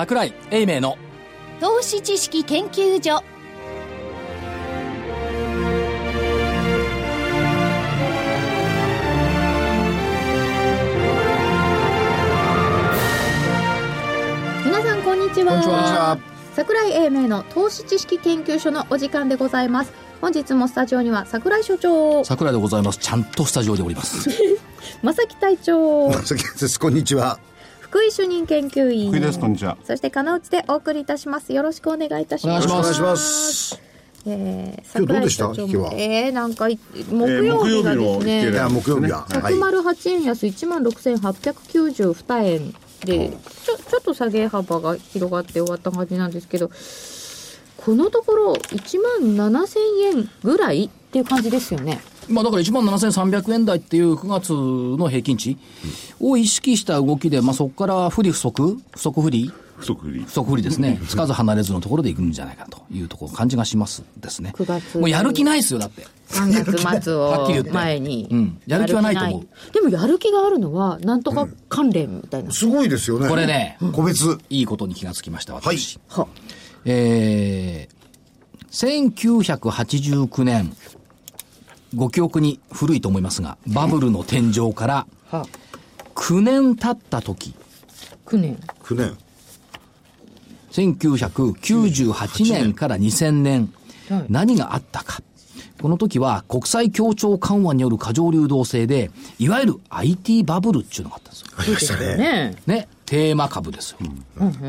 桜井英明の投資知識研究所。皆さんこんにちは。こんにちは。桜井英明の投資知識研究所のお時間でございます。本日もスタジオには桜井所長。桜井でございます。ちゃんとスタジオでおります。正木隊長。佐々木です。こんにちは福井主任研究員。福井ですこんにちは。そして金内でお送りいたします。よろしくお願いいたします。お願いします。えー、今日どうでした？引きは？もえー、なんかい木曜日がですね、えー木曜日ははい。108円安1万6892円でちょちょっと下げ幅が広がって終わった感じなんですけどこのところ1万7000円ぐらいっていう感じですよねまあだから1万7300円台っていう9月の平均値を意識した動きで、まあそこから不利不足不足不利。不足振り不足不利ですね。つかず離れずのところでいくんじゃないかというところ感じがしますですね。9月。もうやる気ないですよ、だって。3月末を はっきり言って。前に、うん。やる気はないと思う。でもやる気があるのはなんとか関連みたいな、すごいですよね。これね個別。いいことに気がつきました、私。はえー、1989年、ご記憶に古いと思いますが、バブルの天井からは9年経った時、9年。9年。1998年から2000年、はい。何があったか。この時は国際協調緩和による過剰流動性で、いわゆる IT バブルっていうのがあったんですよ。ありましたね。ね。ね、テーマ株ですよ。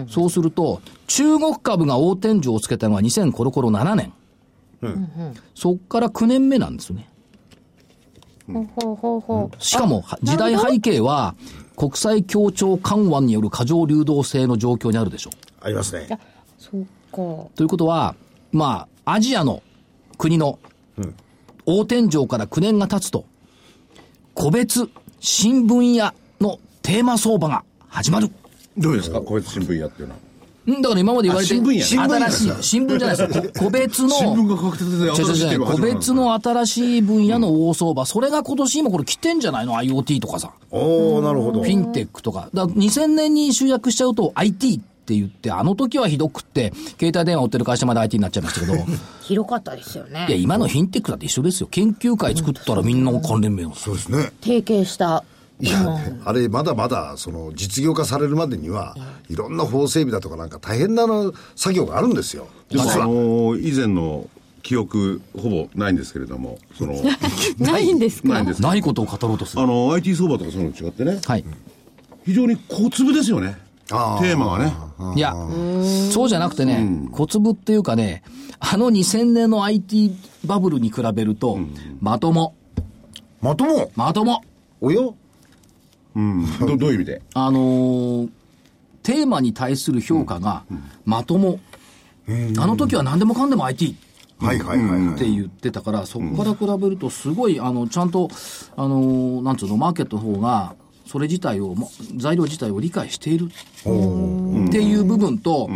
そうすると、中国株が大天井をつけたのは2000コロコロ7年。そっから9年目なんですよね。ほうほうほうほう。しかも、時代背景は、国際協調緩和による過剰流動性の状況にあるでしょう。ありますね。そうか。ということは、まあ、アジアの国の大天井から9年が経つと、個別新分野のテーマ相場が始まる。どうですか？個別新聞やっていうのは。んだから今まで言われてあ新聞や新しい、新聞じゃないですよ。こ 個別の、新聞が確定で違う違う新しいっていう違う個別の新しい分野の大相場、それが今年今これ来てんじゃないの ?IoT とかさ。おおなるほどフィンテックとか。だから2000年に集約しちゃうと IT って言って、あの時はひどくって、携帯電話売ってる会社まで IT になっちゃいましたけど、い広かったですよねや、今のフィンテックだって一緒ですよ。研究会作ったらみんな関連名を。そうですね提携したいや、あれまだまだその実業化されるまでにはいろんな法整備だとかなんか大変な作業があるんですよ。でもあの以前の記憶ほぼないんですけれどもその ないんですか？ないんですないことを語ろうとする。あの IT 相場とかそういうの違ってね。はい。非常に小粒ですよね。テあー。ーマがね。いや、そうじゃなくてね、小粒っていうかね、あの2000年の IT バブルに比べると、まとも、まとも。まとも。およ？うん。どどういう意味で？あのーテーマに対する評価がまとも。あの時は何でもかんでも IT はいはいはいはい。って言ってたから、そこから比べるとすごい、あの、ちゃんと、あのーなんつうの、マーケットの方が、それ自体を、ま材料自体を理解している。っていう部分と、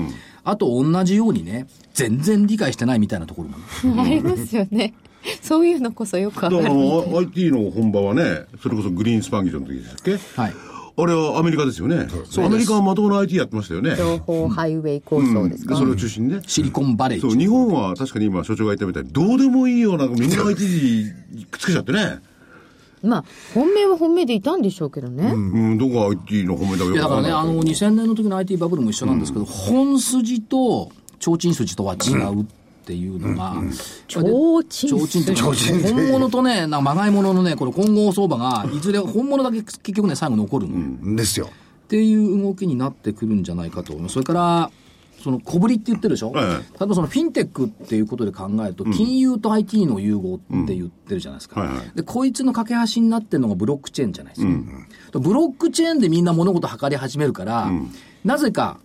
あと同じようにね、全然理解してないみたいなところもね、ありますよね そういうのこそよくわかだから IT の本場はねそれこそグリーンスパンギルの時でしたっけ？はい。あれはアメリカですよね。アメリカはまともな IT やってましたよね。情報ハイウェイ構想ですか、でそれを中心にね。シリコンバレー。そう、日本は確かに今所長が言ったみたいに、どうでもいいような、みんな IT にくっつけちゃってね。まあ本命は本命でいたんでしょうけどね、うん、どこが IT の褒めだかい。やだからね、あの、2000年の時の IT バブルも一緒なんですけど、本筋と、提灯筋とは違うっていうのが、提灯筋提灯って。本物とね、なまがいもののね、この混合相場が、いずれ本物だけ結局ね、最後残るの、ですよ。っていう動きになってくるんじゃないかと思います。それから、その小ぶりって言ってるでしょ、はいはい例えばそのフィンテックっていうことで考えると、金融と IT の融合って言ってるじゃないですか。はいはい。で、こいつの架け橋になってるのがブロックチェーンじゃないですか。ブロックチェーンでみんな物事測り始めるから、なぜか、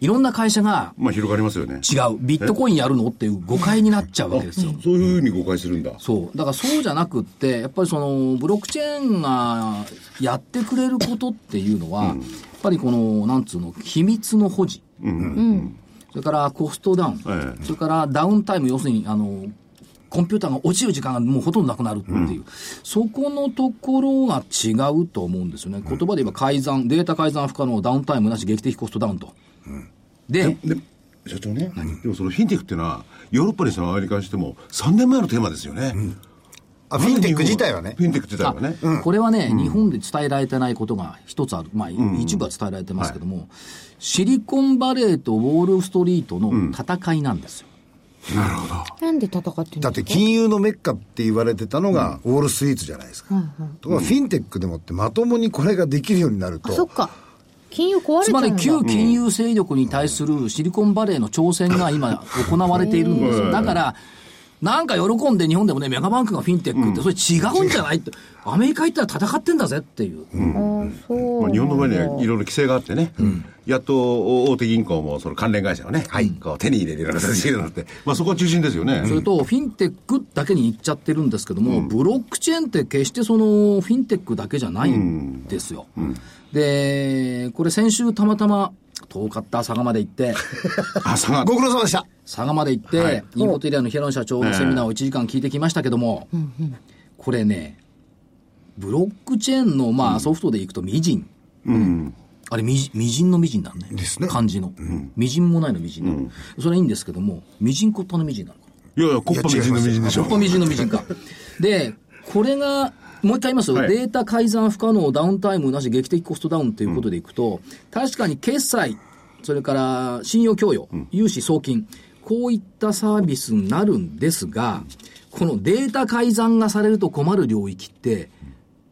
いろんな会社がまあ広がりますよね。違う、ビットコインやるのっていう誤解になっちゃうわけですよ。そういうふうに誤解するんだ。そう。だからそうじゃなくって、やっぱりその、ブロックチェーンがやってくれることっていうのは、やっぱりこの、なんつうの、秘密の保持。それからコストダウン。ええそれからダウンタイム、要するに、あの、コンピューターが落ちる時間がもうほとんどなくなるっていう、そこのところが違うと思うんですよね。言葉で言えば改ざん、データ改ざん不可能、ダウンタイムなし、劇的コストダウンと。で、で社長ね、でもそのフィンテックっていうのは、ヨーロッパにしてもアメリカにしても、3年前のテーマですよね。あ、フィンテック自体はねフ。ィンテック自体はね。あこれはね、日本で伝えられてないことが一つある。まあ、一部は伝えられてますけども、シリコンバレーとウォールストリートの戦いなんですよ。なるほど。なんで戦ってだって金融のメッカって言われてたのがウォールストリートじゃないですか。ところがフィンテックでもってまともにこれができるようになると、あそっか金融壊れつまりちゃうんだ旧金融勢力に対するシリコンバレーの挑戦が今行われているんですよ。だから、なんか喜んで日本でもね、メガバンクがフィンテックって、それ違うんじゃないって、アメリカ行ったら戦ってんだぜっていう。まあ、日本の場合にはいろいろ規制があってね、やっと大手銀行もその関連会社をね、こう手に入れるような形になって、まあ、そこは中心ですよね。それと、フィンテックだけに言っちゃってるんですけども、ブロックチェーンって決してそのフィンテックだけじゃないんですよ。で、これ先週たまたま遠かった佐賀まで行って、朝がご苦労様でした。佐賀まで行って、はいインフォテリアの平野社長のセミナーを1時間聞いてきましたけども、これね、ブロックチェーンの、まあ、ソフトでいくと、ミジン。あれ、みじ、みじんのみじんなんね。ですね漢字の。みじんもないのみじんなの。それはいいんですけども、みじんこったのみじんなのかいやいや、コッパみじんのみじんでしょ。な。みじんのみじんか。で、これが、もう一回言いますよ、はい。データ改ざん不可能、ダウンタイムなし、劇的コストダウンということでいくと、確かに決済、それから信用供与、融資送金、こういったサービスになるんですが、このデータ改ざんがされると困る領域って、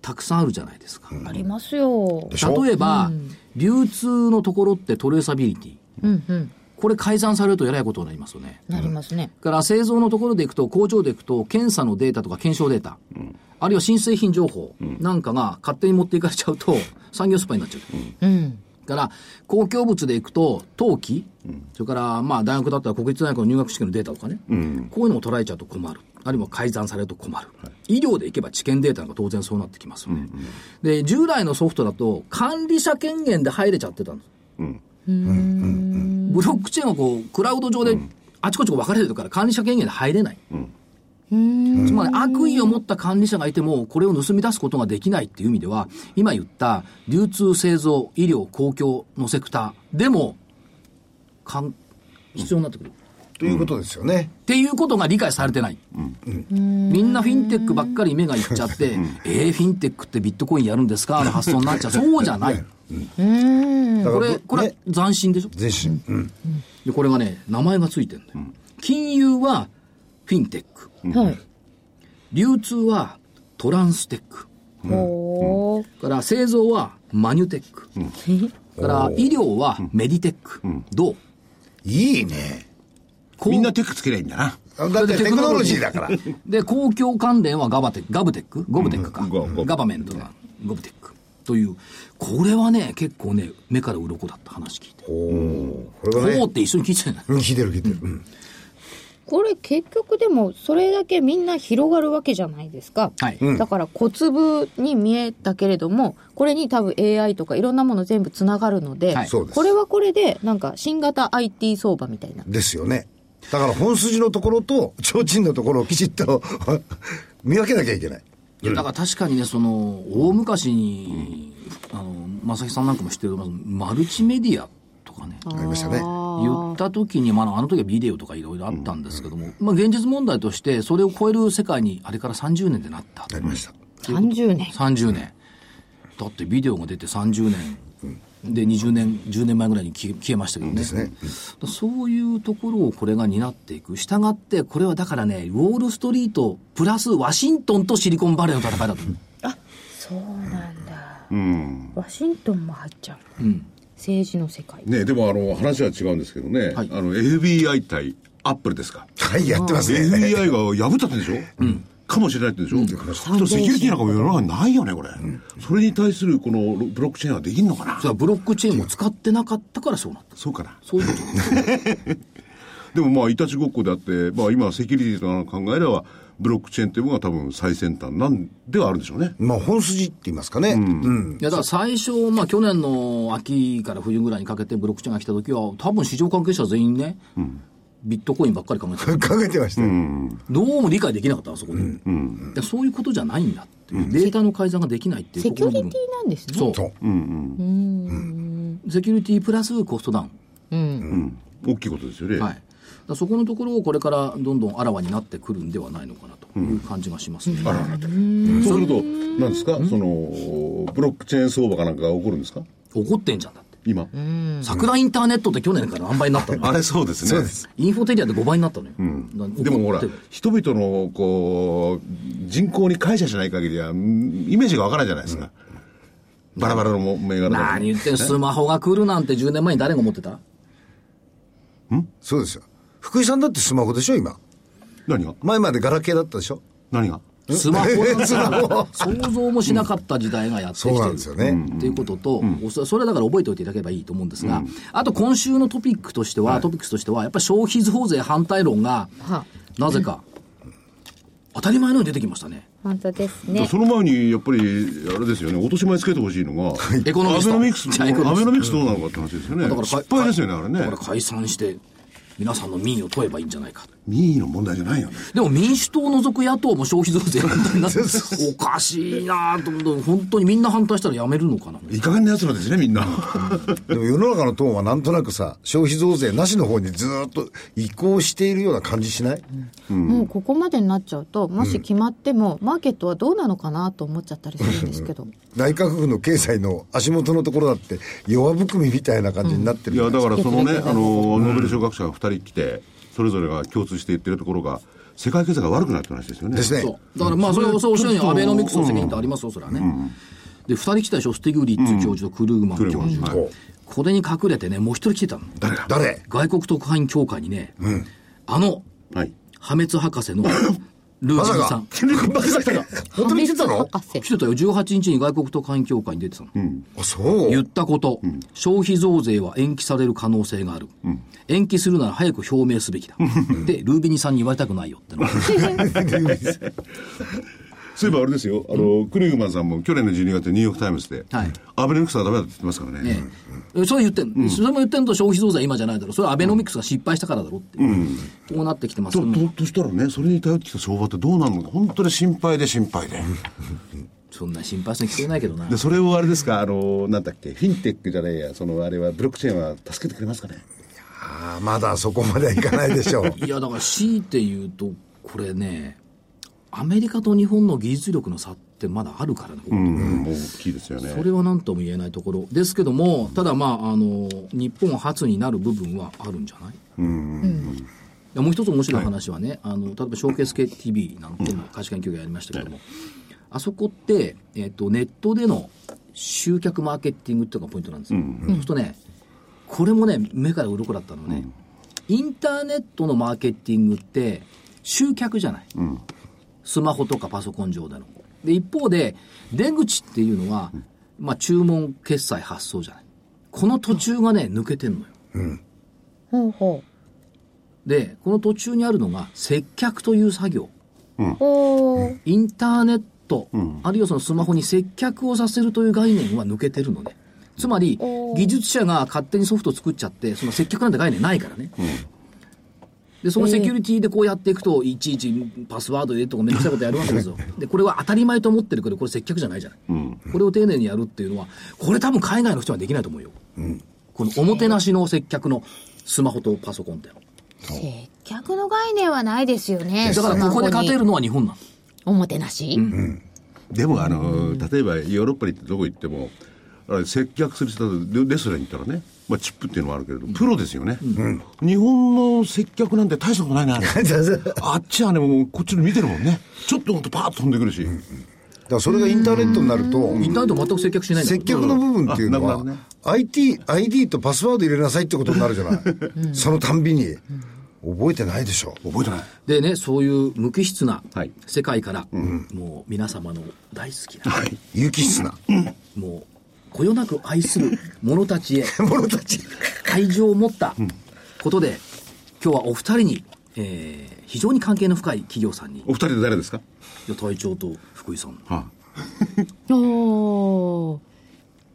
たくさんあるじゃないですか。ありますよ。例えば、流通のところってトレーサビリティ。うんうん。これ改ざんされるとえらいことになりますよね。なりますね。から製造のところでいくと、工場でいくと、検査のデータとか検証データ、あるいは新製品情報なんかが勝手に持っていかれちゃうと、産業スパイになっちゃう。うん。から、公共物でいくと、登記、それから、まあ、大学だったら国立大学の入学式のデータとかね、こういうのも捉えちゃうと困る。あるいは改ざんされると困る。医療でいけば知見データなんか当然そうなってきますよね。で、従来のソフトだと、管理者権限で入れちゃってたん。です。ブロックチェーンはこう、クラウド上であちこち分かれてるから管理者権限で入れない。つまり悪意を持った管理者がいても、これを盗み出すことができないっていう意味では、今言った流通、製造、医療、公共のセクターでも、かん必要になってくる。ということですよね。っていうことが理解されてない。みんなフィンテックばっかり目がいっちゃって、えー、フィンテックってビットコインやるんですか？の発想になっちゃう。そうじゃない。これ、これ斬新でしょ？全身。うん。で、これがね、名前がついてるんだよ。金融はフィンテック。はい流通はトランステック。おーから製造はマニュテック。から医療はメディテック。どう？いいね。みんなテックつけりゃいいんだな。だってテクノロジーだから。で、公共関連はガバテガブテックゴブテックか。ガバメントがゴブテック。という、これはね、結構ね、目から鱗だった話聞いて。おお。これはねっ。て一緒に聞いてたよね。うん聞いてる聞いてる。うんこれ結局でもそれだけみんな広がるわけじゃないですか。はい。だから小粒に見えたけれども、これに多分 AI とかいろんなもの全部つながるので、はいそうですこれはこれでなんか新型 IT 相場みたいな。ですよね。だから本筋のところと提灯のところをきちっと 見分けなきゃいけない。いやだから確かにね、その、大昔に、あの、正木さんなんかも知ってると思いますマルチメディアとかね、ありましたね。言った時に、まあ、あの時はビデオとかいろいろあったんですけども、まあ、現実問題として、それを超える世界に、あれから30年でなった。ありました。30年。30年。だってビデオが出て30年。で、20年、10年前ぐらいに消えましたけどね。ですね。そういうところをこれが担っていく。したがって、これはだからね、ウォールストリート、プラスワシントンとシリコンバレーの戦いだと思う。そうなんだ。うん。ワシントンも入っちゃう。うん。政治の世界。ねでもあの、話は違うんですけどね、はいあの、FBI 対アップルですか？はい、やってますね。FBI が破ったってんでしょ？うん。かもしれないってんでしょ、そうするとセキュリティなんかも世の中にないよね、これ。それに対するこのブロックチェーンはできんのかな？ブロックチェーンを使ってなかったからそうなった。そうかな。そういうこと。でもまあ、いたちごっこであって、まあ今、セキュリティとか考えれば、ブロックチェーンっていうのが多分最先端なんではあるんでしょうね。まあ本筋って言いますかね。うん。いや、だから最初、まあ去年の秋から冬ぐらいにかけてブロックチェーンが来た時は、多分市場関係者全員ね、ビットコインばっかり考えてた。考えてましたよ。どうも理解できなかった、あそこで。でそういうことじゃないんだっていう。データの改ざんができないっていうセキュリティなんですね。そう。そう。セキュリティプラスコストダウン。うん。大きいことですよね。はい。そこのところをこれからどんどんあらわになってくるんではないのかなという感じがしますね。あららそうすると、何ですか？その、ブロックチェーン相場かなんかが起こるんですか？怒ってんじゃんだって。今。桜インターネットって去年から何倍になったの？あれそうですね。そうです。インフォテリアで5倍になったのよ。だでもほら人々の、こう、人口に感謝しない限りは、うんイメージがわからないじゃないですか。バラバラのも銘柄何言ってんスマホが来るなんて10年前に誰が思ってた？そうですよ。福井さんだってスマホでしょ、今。何が？前までガラケーだったでしょ。何が？スマホなんてスマホ想像もしなかった時代がやってきてる。そうなんですよねっていうことと、そそれだから覚えておいていただければいいと思うんですが、あと今週のトピックとしては、トピックスとしては、やっぱり消費増税反対論が、はなぜか、当たり前のように出てきましたね。本当ですね。その前に、やっぱり、あれですよね、落とし前つけてほしいのが、エコノミストアベノミクス、アベノミクスどうなのかって話ですよね。だからか失敗ですよね、あれねだから。解散して、皆さんの民意を問えばいいんじゃないか。民意の問題じゃないよね。でも民主党を除く野党も消費増税反対にな って、おかしいなと思って、本当にみんな反対したらやめるのかな。いい加減な奴らですね、みんな。でも世の中のトーンはなんとなくさ、消費増税なしの方にずーっと移行しているような感じしない、もうここまでになっちゃうと、もし決まっても、マーケットはどうなのかなと思っちゃったりするんですけど。内閣府の経済の足元のところだって弱含みみたいな感じになってるいや、だからそのね、うんあの、ノーベル賞学者が2人来て、それぞれが共通して言ってるところが、世界経済が悪くなるって話ですよね。ですねそう。だからまあ、それはそうおっしゃるように、アベノミクスの責任ってありますよ、それはね。で、二人来たでしょ、スティグリッツ教授とクルーグマン教授。これに隠れてね、もう一人来てたの。誰？が誰？外国特派員協会にね、あの、はい。破滅博士のルービンさん。本当に来てたの？来てたよ、18日に外国特派員協会に出てたの。あ、そう。言ったこと、消費増税は延期される可能性がある。延期するなら早く表明すべきだ。で、ルービニさんに言われたくないよっての。そういえばあれですよ、あの、クルーグマンさんも去年の12月ニューヨークタイムズで、はいアベノミクスはダメだって言ってますからね。ねえそれ言ってん、それも言ってんと消費増税は今じゃないだろう。それはアベノミクスが失敗したからだろうって。こうなってきてますと、と、としたらね、それに頼ってきた相場ってどうなるのか、本当に心配で心配で。そんな心配そうに聞こえないけどなで、。それをあれですか、あの、なんだっけ、フィンテックじゃないや、その、あれは、ブロックチェーンは助けてくれますかね？あーまだそこまではいかないでしょう。いや、だから強いて言うと、これね、アメリカと日本の技術力の差ってまだあるからね、うん、大きいですよね。それは何とも言えないところ。ですけども、ただまあ、あの、日本初になる部分はあるんじゃない？いやもう一つ面白い話はね、あの例えば、ショーケース系 TV なんても会社研究会やりましたけども、あそこって、えっとネットでの集客マーケティングっていうのがポイントなんですよ。そうするとね、これもね、目から鱗だったのはね、インターネットのマーケティングって集客じゃない。スマホとかパソコン上での。で、一方で、出口っていうのは、まあ、注文、決済、発送じゃない。この途中がね、抜けてんのよ。ほうほで、この途中にあるのが、接客という作業。う。ほう。インターネット、あるいはそのスマホに接客をさせるという概念は抜けてるのね。つまり、技術者が勝手にソフト作っちゃって、その接客なんて概念ないからね。で、そのセキュリティでこうやっていくと、いちいちパスワード入れるとかめんどくさいことやるわけですよ。で、これは当たり前と思ってるけど、これ接客じゃないじゃない。これを丁寧にやるっていうのは、これ多分海外の人はできないと思うよ。このおもてなしの接客のスマホとパソコンって。接客の概念はないですよね。だからここで勝てるの。のは日本なの。おもてなし、でも、あの、例えばヨーロッパに行ってどこ行っても、接客する人レレストランに行ったらね、まあ、チップっていうのもあるけれど、プロですよね、日本の接客なんて大したことないな、あれ あっちはね、もうこっちの見てるもんね。ちょっとほんとパーッと飛んでくるし。だからそれがインターネットになると、インターネット全く接客しない接客の部分っていうのはね、IT、ID とパスワード入れなさいってことになるじゃない？そのたんびに。覚えてないでしょ。覚えてない。でね、そういう無機質なはい世界から、もう皆様の大好きな、有機質な。もう、こよなく愛する者たちへ、者たち。愛情を持ったことで、今日はお二人に、えー非常に関係の深い企業さんに、お二人で誰ですか？隊長と福井さん。は おー。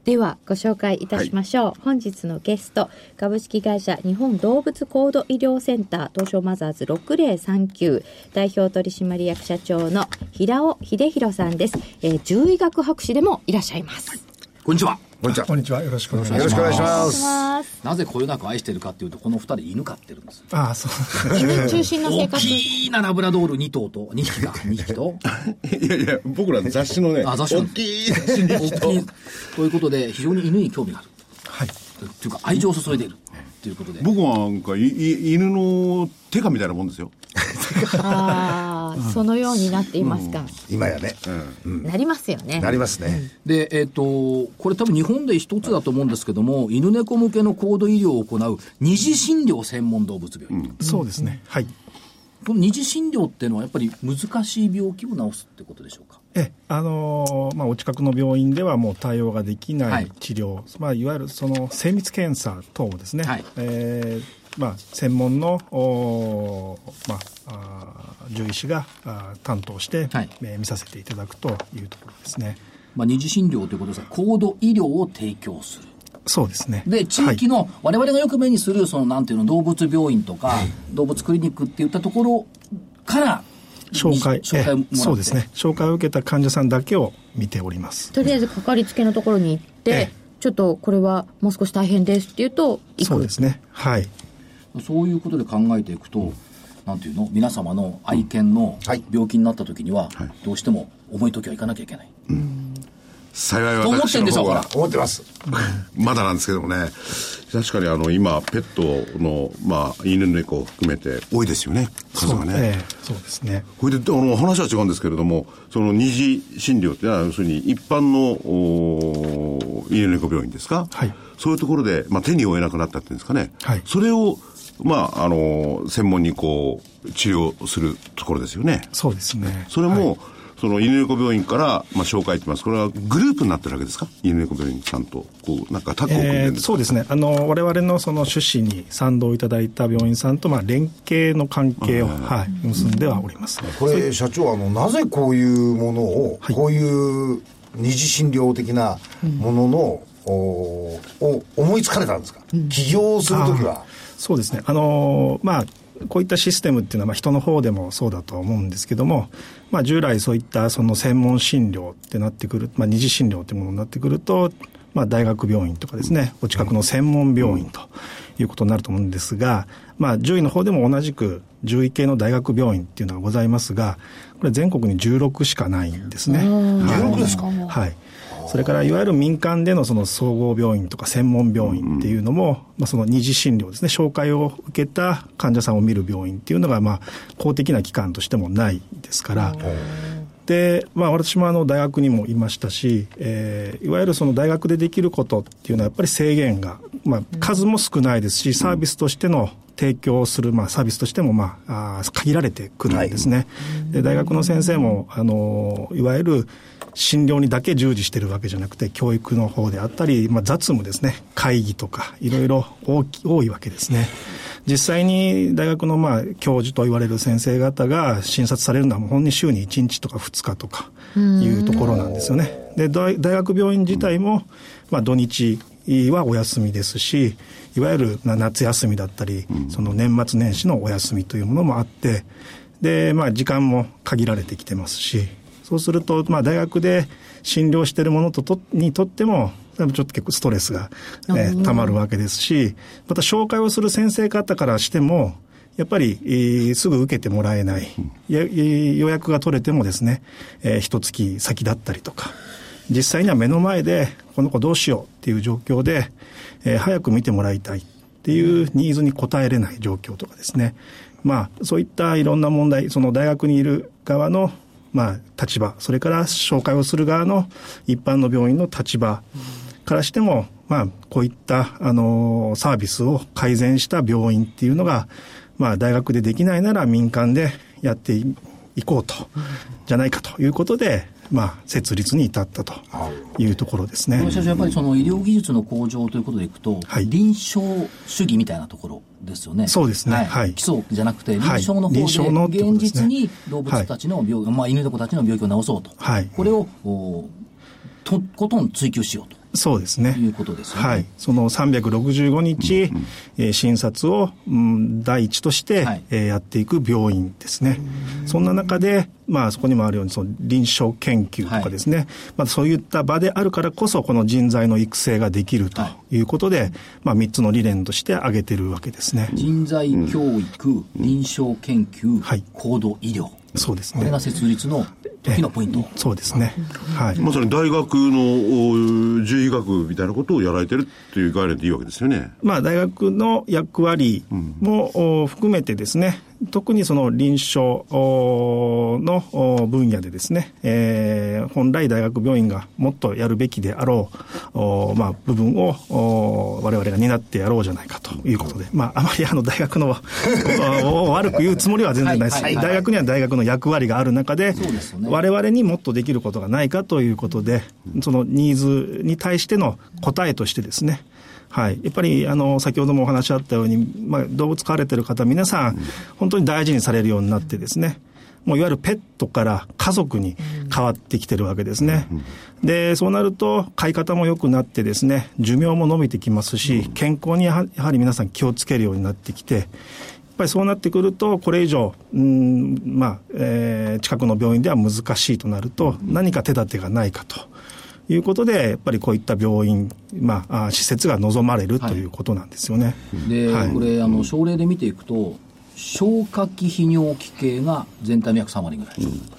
ではご紹介いたしましょう、本日のゲスト株式会社日本動物高度医療センター東証マザーズ6039代表取締役社長の平尾秀弘さんです、えー獣医学博士でもいらっしゃいますこんにちは。こんにちは。こんにちは。よろしくお願いします。よろしくお願いします。なぜこよなく愛してるかっていうと、この二人犬飼ってるんです。ああ、そう。犬中心の生大活。きいなラブラドール2頭と、2匹か、2匹と。いやいや、僕ら雑誌のね、あ雑誌の大きい雑誌に大きい。ということで、非常に犬に興味がある。はい。というか、愛情を注いでいる。ということで。僕はなんかいい犬の手下みたいなもんですよ。ああ、そのようになっていますか。今やね。なりますよね。なりますね。で、えっ、と、これ多分日本で一つだと思うんですけども、犬猫向けの高度医療を行う二次診療専門動物病院。そうですね。はい。この二次診療っていうのはやっぱり難しい病気を治すってことでしょうか？え、あのーまあ、お近くの病院ではもう対応ができはないい治療、い、まあ、いわゆるその精密検査等をですね、はいえーまあ、専門の、おーまあ、あー獣医師があー担当して、はいえー見させていただくというところですね。まあ、二次診療ということですが、高度医療を提供する。そうですね。で、地域の、我々がよく目にする、その、なんていうの、動物病院とか、動物クリニックっていったところから、紹介、紹介そうですね。紹介を受けた患者さんだけを見ております。とりあえずかかりつけのところに行って、ええちょっとこれはもう少し大変ですって言うと行くそうですね。はい。そういうことで考えていくと、なんていうの？皆様の愛犬のはい病気になった時には、どうしても重い時は行かなきゃいけない。幸いと思ってんでしょ私の方は思ってます。まだなんですけどもね、確かにあの今、ペットの、まあ、犬猫を含めて多いですよね、数がね。そう,、ええそうですね。これであの話は違うんですけれども、その二次診療っていうのは、要するに一般の犬猫病院ですか、はいそういうところで、まあ、手に負えなくなったっていうんですかね、はいそれを、まあ、あの専門にこう治療するところですよね。そうですね。それも、はいその犬猫病院から、まあ、紹介ってます。これはグループになってるわけですか？犬猫病院さんと、こう、なんかタッグを組んでるえーんですか、そうですね、あの我々のその趣旨に賛同いただいた病院さんと、まあ、連携の関係を、はい、結んではおります。これ、社長、あの、なぜこういうものを、こういう二次診療的なものの、おを思いつかれたんですか、起業するときは。そうですね、あのまあ、こういったシステムっていうのは、まあ、人の方でもそうだとは思うんですけども、まあ、従来そういったその専門診療ってなってくる、まあ、二次診療っていうものになってくると、まあ、大学病院とかですね、お近くの専門病院ということになると思うんですが、まあ、獣医の方でも同じく獣医系の大学病院っていうのがございますが、これ全国に16しかないんですね。16ですか？はい。それからいわゆる民間でのその総合病院とか専門病院っていうのも、まあ、その二次診療ですね、紹介を受けた患者さんを見る病院っていうのが、まあ、公的な機関としてもないですから、で、まあ、私もあの大学にもいましたし、えーいわゆるその大学でできることっていうのはやっぱり制限が、まあ、数も少ないですし、サービスとしての提供する、まあ、サービスとしても、まあ、あー限られてくるんですね。で、大学の先生も、あの、いわゆる診療にだけ従事してるわけじゃなくて、教育の方であったり、まあ、雑務ですね、会議とか、いろいろ大き多いわけですね。実際に大学のまあ教授と言われる先生方が診察されるのはもう本当に週に1日とか2日とかいうところなんですよね。で、大大学病院自体も、まあ土日はお休みですし、いわゆるな夏休みだったり、その年末年始のお休みというものもあって、で、まあ時間も限られてきてますし、そうすると、まあ大学で診療しているものととにとっても、ちょっと結構ストレスが、えー、たまるわけですし、また紹介をする先生方からしても、やっぱり、えーすぐ受けてもらえない、やえー予約が取れてもですね、えー、一月先だったりとか、実際には目の前で、この子どうしようっていう状況で、えー早く見てもらいたいっていうニーズに応えれない状況とかですね。まあ、そういったいろんな問題、その大学にいる側の、まあ、立場、それから紹介をする側の一般の病院の立場からしても、まあ、こういった、あの、サービスを改善した病院っていうのが、まあ、大学でできないなら民間でやっていこうと、じゃないかということで、まあ、設立に至ったというところですね。やっぱりその医療技術の向上ということでいくと、はい。臨床主義みたいなところですよね。そうですね。はい。基礎じゃなくて、臨はい。床の方で、現実に動物たちの病、まあ犬猫たちの病気を治そうと。はい。これを、おとことん追求しようと。そうですね。いうことですよねはい。その365日、えー診察を、うん、第一として、はいえーやっていく病院ですね。そんな中で、まあそこにもあるように、その臨床研究とかですね、まあそういった場であるからこそ、この人材の育成ができるということで、まあ3つの理念として挙げてるわけですね。人材教育、臨床研究、はい高度医療。そうですねこれが。設立の時のポイント。そうですね。はい。まさに大学のお獣医学みたいなことをやられてるっていう概念でいいわけですよね。まあ、大学の役割も、お含めてですね、特にその臨床おのお分野でですね、えー本来大学病院がもっとやるべきであろう、おまあ、部分をお我々が担ってやろうじゃないかということで、まあ、あまりあの大学の お悪く言うつもりは全然ないです。はいはい。大学には大学の役割がある中で、でね。我々にもっとできることがないかということで、そのニーズに対しての答えとしてですね、はい。やっぱり、あの、先ほどもお話あったように、まあ、動物飼われてる方、皆さん、本当に大事にされるようになってですね、もういわゆるペットから家族に変わってきてるわけですね。で、そうなると、飼い方も良くなってですね、寿命も伸びてきますし、健康にやはやはり皆さん気をつけるようになってきて、やっぱりそうなってくると、これ以上、うん、まあ、えー近くの病院では難しいとなると、何か手立てがないかと。いうことで、やっぱりこういった病院、まあ、あ施設が望まれるということなんですよね。で、はいこれ、あの、症例で見ていくと、消化器泌尿器系が全体の約3割ぐらい。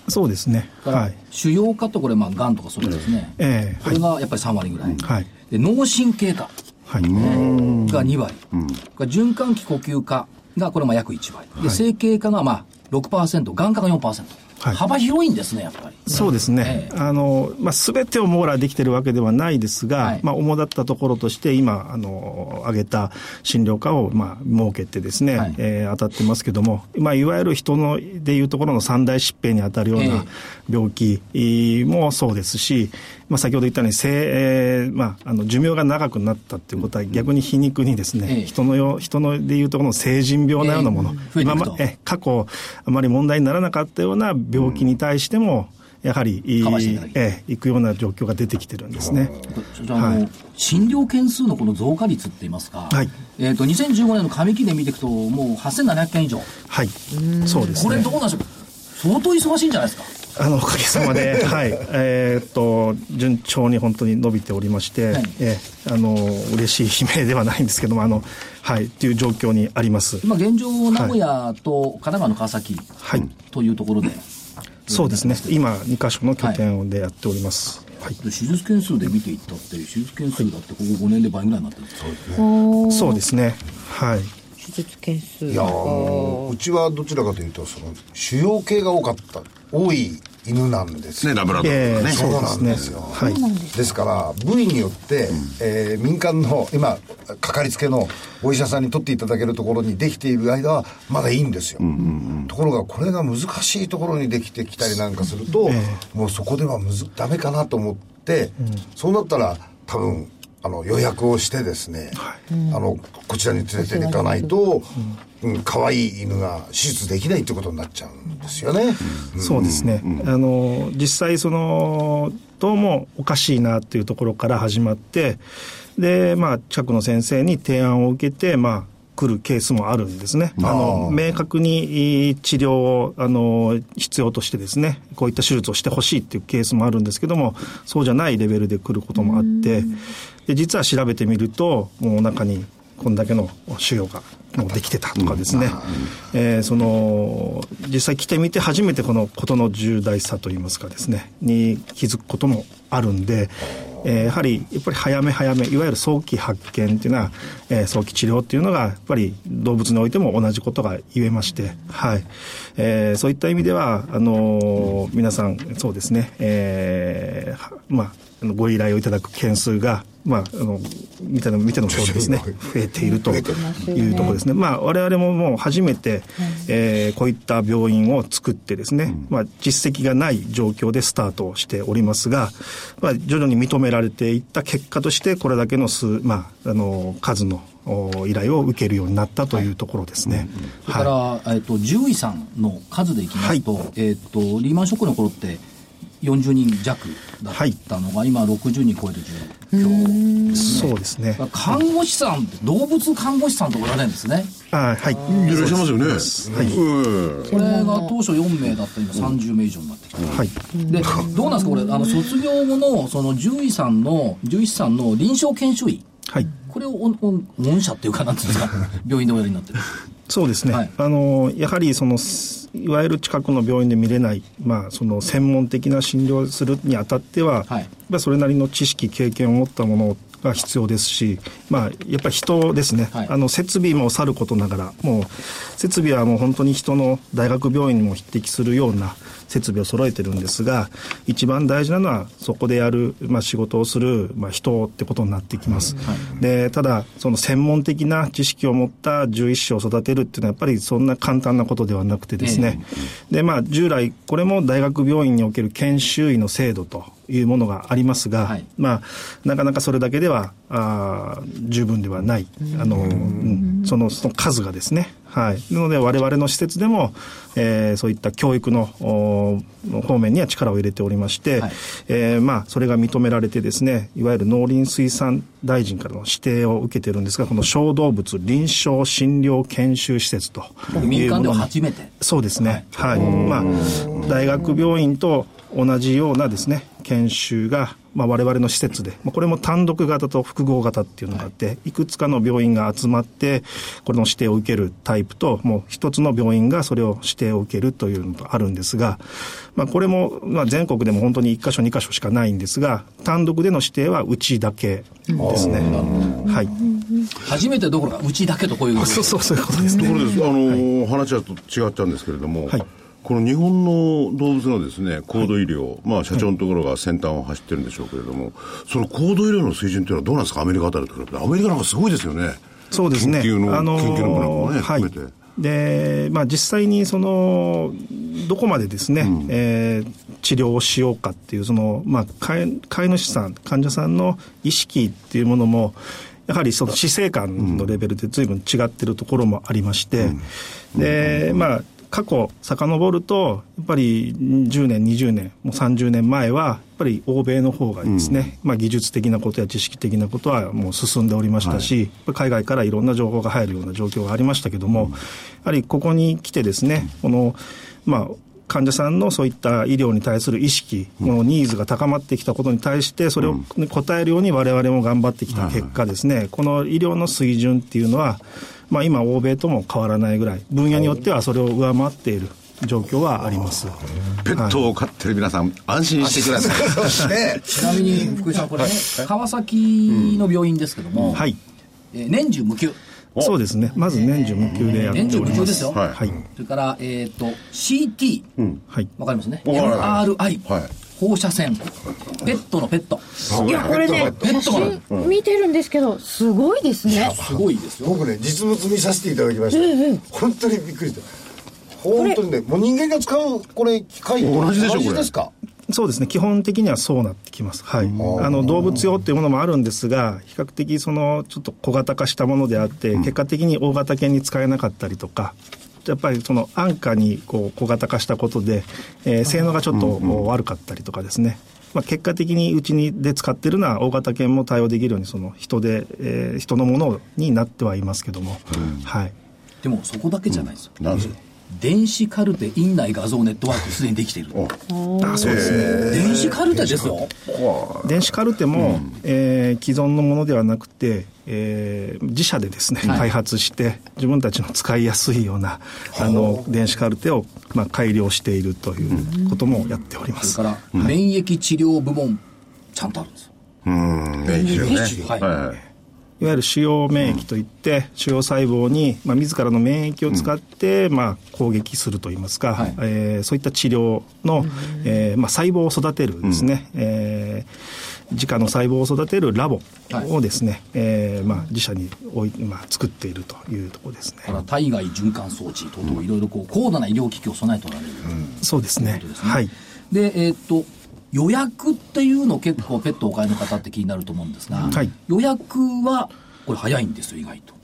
そうですね。だからはい。腫瘍科とこれ、まあ、がんとかそういうですね。ええこれがやっぱり3割ぐらい。はい。で脳神経科はい。が2割。が循環器呼吸科がこれも約1割。で、整形科がまあ6%、眼科が4%。はい。幅広いんですね、やっぱり。そうですね。ええ。あの、まあ、すべてを網羅できてるわけではないですが、はい。まあ、主だったところとして、今、あの、挙げた診療科を、まあ、設けてですね、はい。えー当たってますけども、まあ、いわゆる人の、でいうところの三大疾病に当たるようええ。な病気もそうですし、まあ、先ほど言ったように、せいえーまあ、あの、寿命が長くなったっていうことは、逆に皮肉にですね、ええ。人のよ、人のでいうところの成人病のようなもの、ええ今まえ過去、あまり問題にならなかったような病気に対しても、やはり、ええ、行くような状況が出てきてるんですね。それじゃああの、診療件数のこの増加率って言いますか、はい。えっ、と、2015年の上期で見ていくと、もう8700件以上。はい。そうですね。これどう。なんでしょう。相当忙しいんじゃないですかあの、おかげさまで、はい。えーっと、順調に本当に伸びておりまして、はいええあの、嬉しい悲鳴ではないんですけども、あの、はい、っていう状況にあります。今現状、名古屋と神奈川の川崎はい。というところで、そうですね。今、2カ所の拠点でやっております。はい。で手術件数で見ていったって、手術件数だってここ5年で倍ぐらいになってるんですよ。そうですね。はい。手術件数いやーうちはどちらかというとその腫瘍系が多かった多い犬なんですよ。ね、ラブラドールね。ええそうなんですすよ、はい。です。から部位によって、えー民間の今かかりつけのお医者さんに取っていただけるところにできている間はまだいいんですよ、ところがこれが難しいところにできてきたりなんかすると、もうそこではむずダメかなと思って、そうなったら多分あの予約をしてですね、あのこちらに連れて行かないと、うん、可愛い犬が手術できないってことになっちゃうんですよね。そうですね、あの実際、そのどうもおかしいなっていうところから始まって、で、まあ、近くの先生に提案を受けて、まあ、来るケースもあるんですね。あの明確に治療をあの必要としてですね、こういった手術をしてほしいっていうケースもあるんですけども、そうじゃないレベルで来ることもあって、で実は調べてみると、もうお腹にこんだけの腫瘍がもうできてたとかですね、えーその実際来てみて初めてこの事の重大さといいますかですね。に気づくこともあるんで、えーやはりやっぱり早め早めいわゆる早期発見っていうのは、えー早期治療っていうのがやっぱり動物においても同じことが言えまして、はい。えーそういった意味ではあのー皆さんそうですね、えーはまあご依頼をいただく件数が、まあ、あの見ての見ての通り ですね。増えているというところですね。まあ我々ももう初めて、えーこういった病院を作ってですね、まあ実績がない状況でスタートしておりますが、まあ徐々に認められていった結果としてこれだけの数、まああの数のお依頼を受けるようになったというところですね。それから、えっと獣医さんの数でいきますと,、えっとリーマンショックの頃って40人弱だったのが、今60人超える状況ですね。そうですね。看護師さん動物看護師さんとおられるんですね。あはい。いらっしゃいますよね。はい。これが当初4名だった今30名以上になってきた。はい。で、どうなんですか？これ、あの、卒業後の、その獣医さんの、獣医師さんの臨床研修医。はい。これを、おお御社っていうか、なんていうんですか、病院でおやりになってる。そうですね、はい。あのやはりそのいわゆる近くの病院で見れない、まあ、その専門的な診療をするにあたっては、はい。それなりの知識、経験を持ったものが必要ですし、まあ、やっぱり人ですね、はい。あの設備もさることながら、もう設備はもう本当に人の大学病院にも匹敵するような設備を揃えてるんですが、一番大事なのは、そこでやる、まあ、仕事をする、まあ、人ってことになってきます。でただ、その専門的な知識を持った獣医師を育てるっていうのは、やっぱりそんな簡単なことではなくてですね、でまあ、従来、これも大学病院における研修医の制度というものがありますが、はい。まあ、なかなかそれだけではあー十分ではない、あのうん。そのその数がですね。はい、なので我々の施設でも、えーそういった教育のお方面には力を入れておりまして、はいえーまあ、それが認められてですねいわゆる農林水産大臣からの指定を受けてるんですがこの小動物臨床診療研修施設という民間ではも初めて？そうですね。はい。まあ、大学病院と同じようなですね、研修が、まあ、我々の施設で、まあこれも単独型と複合型っていうのがあって、い、くつかの病院が集まって、これの指定を受けるタイプと、もう一つの病院がそれを指定を受けるというのがあるんですが、まあ、これも、まあ、全国でも本当に1箇所、2箇所しかないんですが、単独での指定はうちだけですね。はい。初めてどころか、うちだけとこういうことそうそう、そういうことですね。ところです、あのはちょっと違っちゃうんですけれども、はいこの日本の動物のですね、高度医療、まあ社長のところが先端を走ってるんでしょうけれども、その高度医療の水準というのはどうなんですか、アメリカあたりと比べて。アメリカなんかすごいですよね。そうですね。研究の、あのー研究の部なんかもね、はい含めて。で、まあ、実際にそのどこまでですね、えー治療をしようかっていうその、まあ、飼い飼い主さん患者さんの意識っていうものもやはりその死生観のレベルで随分違ってるところもありまして、でまあ過去遡るとやっぱり10年20年もう30年前はやっぱり欧米の方がですね、まあ、技術的なことや知識的なことはもう進んでおりましたし、やっぱり海外からいろんな情報が入るような状況がありましたけども、やはりここに来てですねこのまあ患者さんのそういった医療に対する意識、このニーズが高まってきたことに対して、それを応えるように我々も頑張ってきた結果ですね、この医療の水準っていうのは、まあ今、欧米とも変わらないぐらい、分野によってはそれを上回っている状況はあります。ペットを飼ってる皆さん、安心してください。ね。ちなみに福井さん、これね、川崎の病院ですけども、はい。えー年中無休。そうですね。まず年中無休でやってお年中ります。無休ですよ。はい。はい。それから、えっ、と、CT、はい。わかりますね。MRI、はい。放射線、ペットのペット。いやこれねペット見てるんですけどすごいですね。すごいですよ。僕ね実物見させていただきました、本当にびっくりした。本当にねもう人間が使うこれ機械と同じでしょこれ。ですかそうですね。基本的にはそうなってきます。はい。あの、動物用っていうものもあるんですが、比較的その、ちょっと小型化したものであって、結果的に大型犬に使えなかったりとか、やっぱりその安価にこう小型化したことで、えー性能がちょっと悪かったりとかですね。まあ、結果的にうちにで使ってるのは大型犬も対応できるようにその人で、えー人のものになってはいますけども、はい。でもそこだけじゃないですよ。なんで？すか電子カルテ院内画像ネットワークすでにできている。あ、そうですね。電子カルテですよ。電子カルテ。も、えー既存のものではなくて、えー自社でですね、はい。開発して自分たちの使いやすいようなあの電子カルテを、まあ、改良しているということもやっております。それから、免疫治療部門、ちゃんとあるんですよ。うん、ね、一応ね。はい。はい。はい。いわゆる主要免疫といって、主要細胞に、まあ、自らの免疫を使って、まあ、攻撃するといいますか、はい。えーそういった治療の、えーまあ、細胞を育てるですね、えー自家の細胞を育てるラボをですね、えーまあ、自社に置い、まあ、作っているというところですね。体外循環装置等々いろいろこう高度な医療機器を備えておられる、そうですね。というですね。はい。でえーっと予約っていうの結構ペットをお飼いの方って気になると思うんですが、はい予約はこれ早いんですよ意外と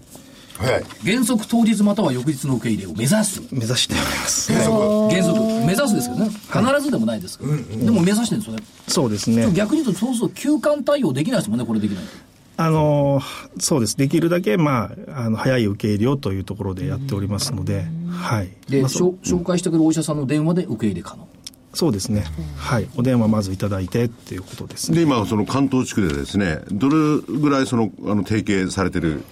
はい。原則当日または翌日の受け入れを目指す。目指しております。原則。目指すですけどね。必ずでもないですけど。でも目指してるんですよね。そうですね。逆に言うと、そうすると休館対応できないですもんね、これできないと。あのそうです。できるだけ、まあ、あの、早い受け入れをというところでやっておりますので、はい。で、まあ紹介してくれるお医者さんの電話で受け入れ可能。そうですね。はい。お電話まずいただいてっていうことですね。で、今、その関東地区でですね、どれぐらいその、あの、提携されてる、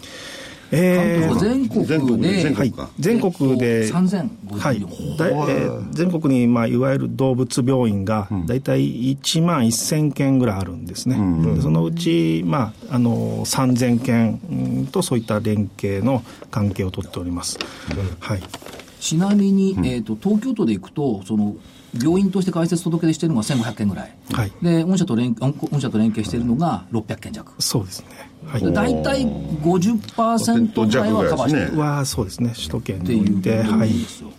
えー全国全国でで、はい。全国か。全国で、3054。はい。だえー全国に、まあ、いわゆる動物病院が大体1万1000件ぐらいあるんですね、でそのうち、まあ、あの3000件うんとそういった連携の関係を取っております、はい、ちなみに、えっ、と、東京都で行くと、その、病院として開設届出しているのが1500件ぐらい。はい、で、御社と連、御御社と連携しているのが600件弱。そうですね、はいで大体50%ぐらいはカバーしてる。ねはそうですね首都圏っていうにおいて、はいんですよ。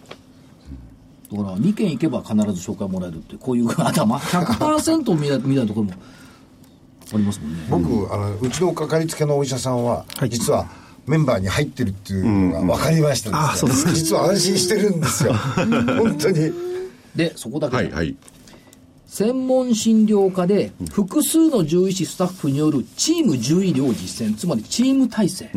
だから2件行けば必ず紹介もらえるって、こういう、あとはまあ100%みたいみたいなところもありますもんね。僕、あの、うちのかかりつけのお医者さんは、はい実は、メンバーに入ってるっていうのが分かりましたあそうですか実は安心してるんですよ。本当に。で、そこだけはい、はい。専門診療科で複数の獣医師スタッフによるチーム獣医療実践、つまりチーム体制。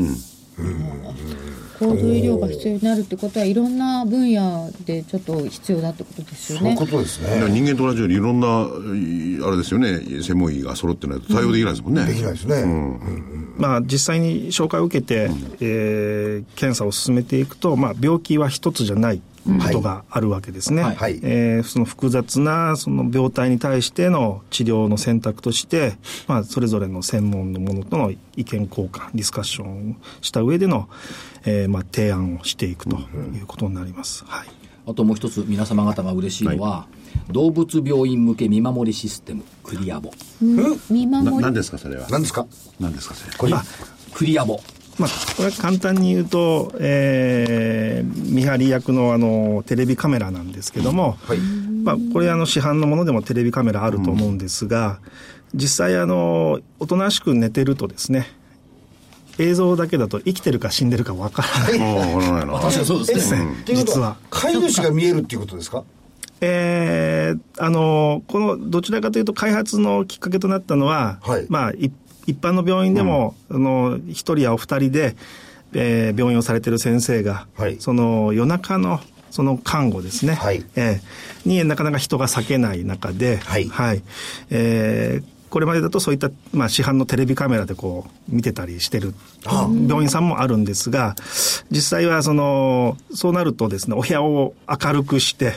高度医療が必要になるってことはいろんな分野でちょっと必要だってことですよね。そういうことですね。人間と同じようにいろんな、いあれですよね、専門医が揃ってないと対応できないですもんね。できないですね。まあ、実際に紹介を受けて、えー検査を進めていくと、まあ、病気は一つじゃないことがあるわけですね。はいはいえーその複雑なその病態に対しての治療の選択として、まあ、それぞれの専門のものとの意見交換、ディスカッションをした上での、えーまあ、提案をしていくということになります。はい。あともう一つ皆様方が嬉しいのは、動物病院向け見守りシステム、クリアボ。な見守り何ですか、それは？何ですか？何ですか、それ？これ。クリアボ。まあ、これは簡単に言うと、えー見張り役のあのテレビカメラなんですけども、はい。まあ、これあの市販のものでもテレビカメラあると思うんですが、実際あのおとなしく寝てるとですね映像だけだと生きてるか死んでるかわからない、ああ、わからないな。確かにそうですね。うことは実は、飼い主が見えるっていうことですか？えーあのこのどちらかというと開発のきっかけとなったのは、はいまあ、い一般の病院でも、あの一人やお二人で、えー病院をされてる先生が、はい。その夜中のその看護ですね、はい。えーになかなか人が避けない中で、はい。えーこれまでだとそういった、まあ、市販のテレビカメラでこう見てたりしてる病院さんもあるんですが実際はそのそうなるとですねお部屋を明るくして、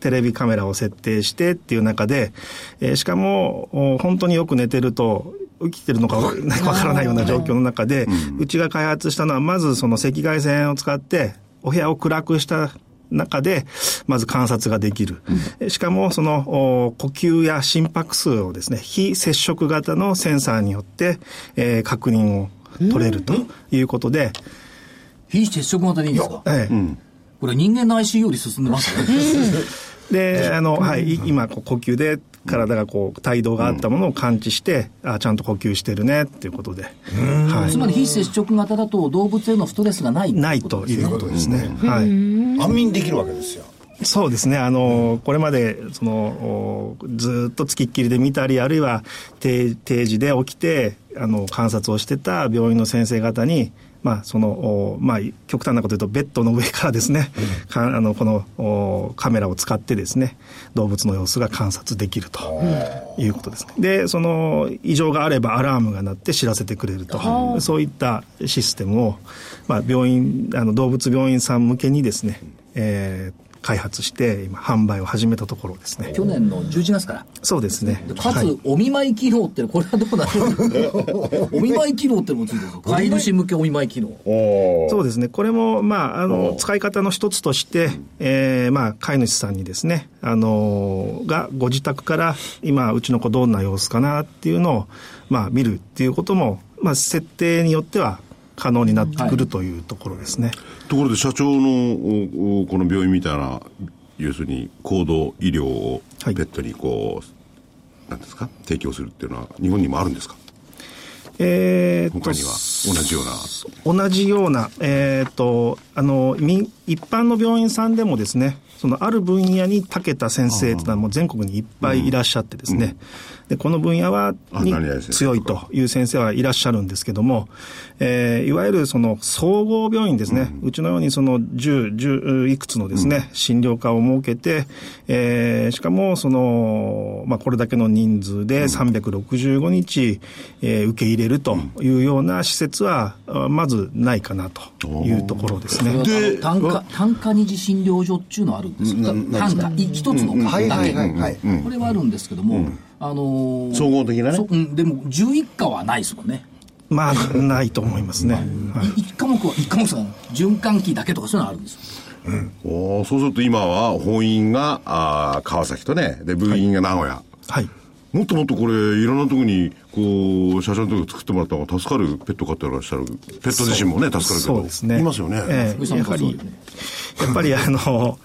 テレビカメラを設定してっていう中で、えーしかもお本当によく寝てると生きてるのかわ わからないような状況の中で、うちが開発したのはまずその赤外線を使ってお部屋を暗くした中で、まず観察ができる。しかも、その、お呼吸や心拍数をですね、非接触型のセンサーによって、えー確認を取れるということで、非接触型でいいんですか？ええ。これ人間の IC より進んでますね。で、あの、はい、い今、呼吸で体がこう、帯同があったものを感知して、あちゃんと呼吸してるね、っていうことで、はつまり非接触型だと動物へのストレスがないい。ないということですね。はい。安眠できるわけですよ。そうですね。あの、これまで、その、おずーっと付きっきりで見たり、あるいは定定時で起きて、あの、観察をしてた病院の先生方に、まあ、その、おまあ、極端なこと言うと、ベッドの上からですね、かあの、このおカメラを使ってですね、動物の様子が観察できるということですね。で、その、異常があればアラームが鳴って知らせてくれると。そういったシステムを、まあ、病院、あの、動物病院さん向けにですね、えー開発して今販売を始めたところですね。去年の11月から。そうですね。でかつ、はいお見舞い機能って、これはどうなる お見舞い機能ってのもついてるんですよ。飼い主向けお見舞い機能。そうですね。これも、まあ、あの、使い方の一つとして、えーまあ、飼い主さんにですね、あのーが、ご自宅から、今、うちの子どんな様子かなっていうのを、まあ、見るっていうことも、まあ、設定によっては可能になってくるというところですね。ところで社長のこの病院みたいな要するに高度医療をペはい。ットにこう、なんですか？提供するっていうのは日本にもあるんですか？えー、他には同じような。同じような、えー、とあの民一般の病院さんでもですねそのある分野に長けた先生というのはもう全国にいっぱいいらっしゃってですね、でこの分野はに強いという先生はいらっしゃるんですけども、えー、いわゆるその総合病院ですね、うちのようにその10、10いくつのですね、診療科を設けて、えー、しかもその、まあ、これだけの人数で365日、えー、受け入れるというような施設は、まずないかなというところですね。で単価単価二次診療所っていうのはあるんですか？単価一つの科だけ、これはあるんですけども、あのー、総合的なね、うん、でも11科はないですもんね。まあないと思いますね、はい、1科目は1科目は循環器だけとかそういうのあるんですうん、おそうすると今は本院があ川崎とねで部員が名古屋、はい、もっともっとこれいろんなところにこう社長のとこ作ってもらった方が助かるペット飼ってらっしゃるペット自身もね助かるけど。そうですね。いますよね、えー、やはりやっぱりあの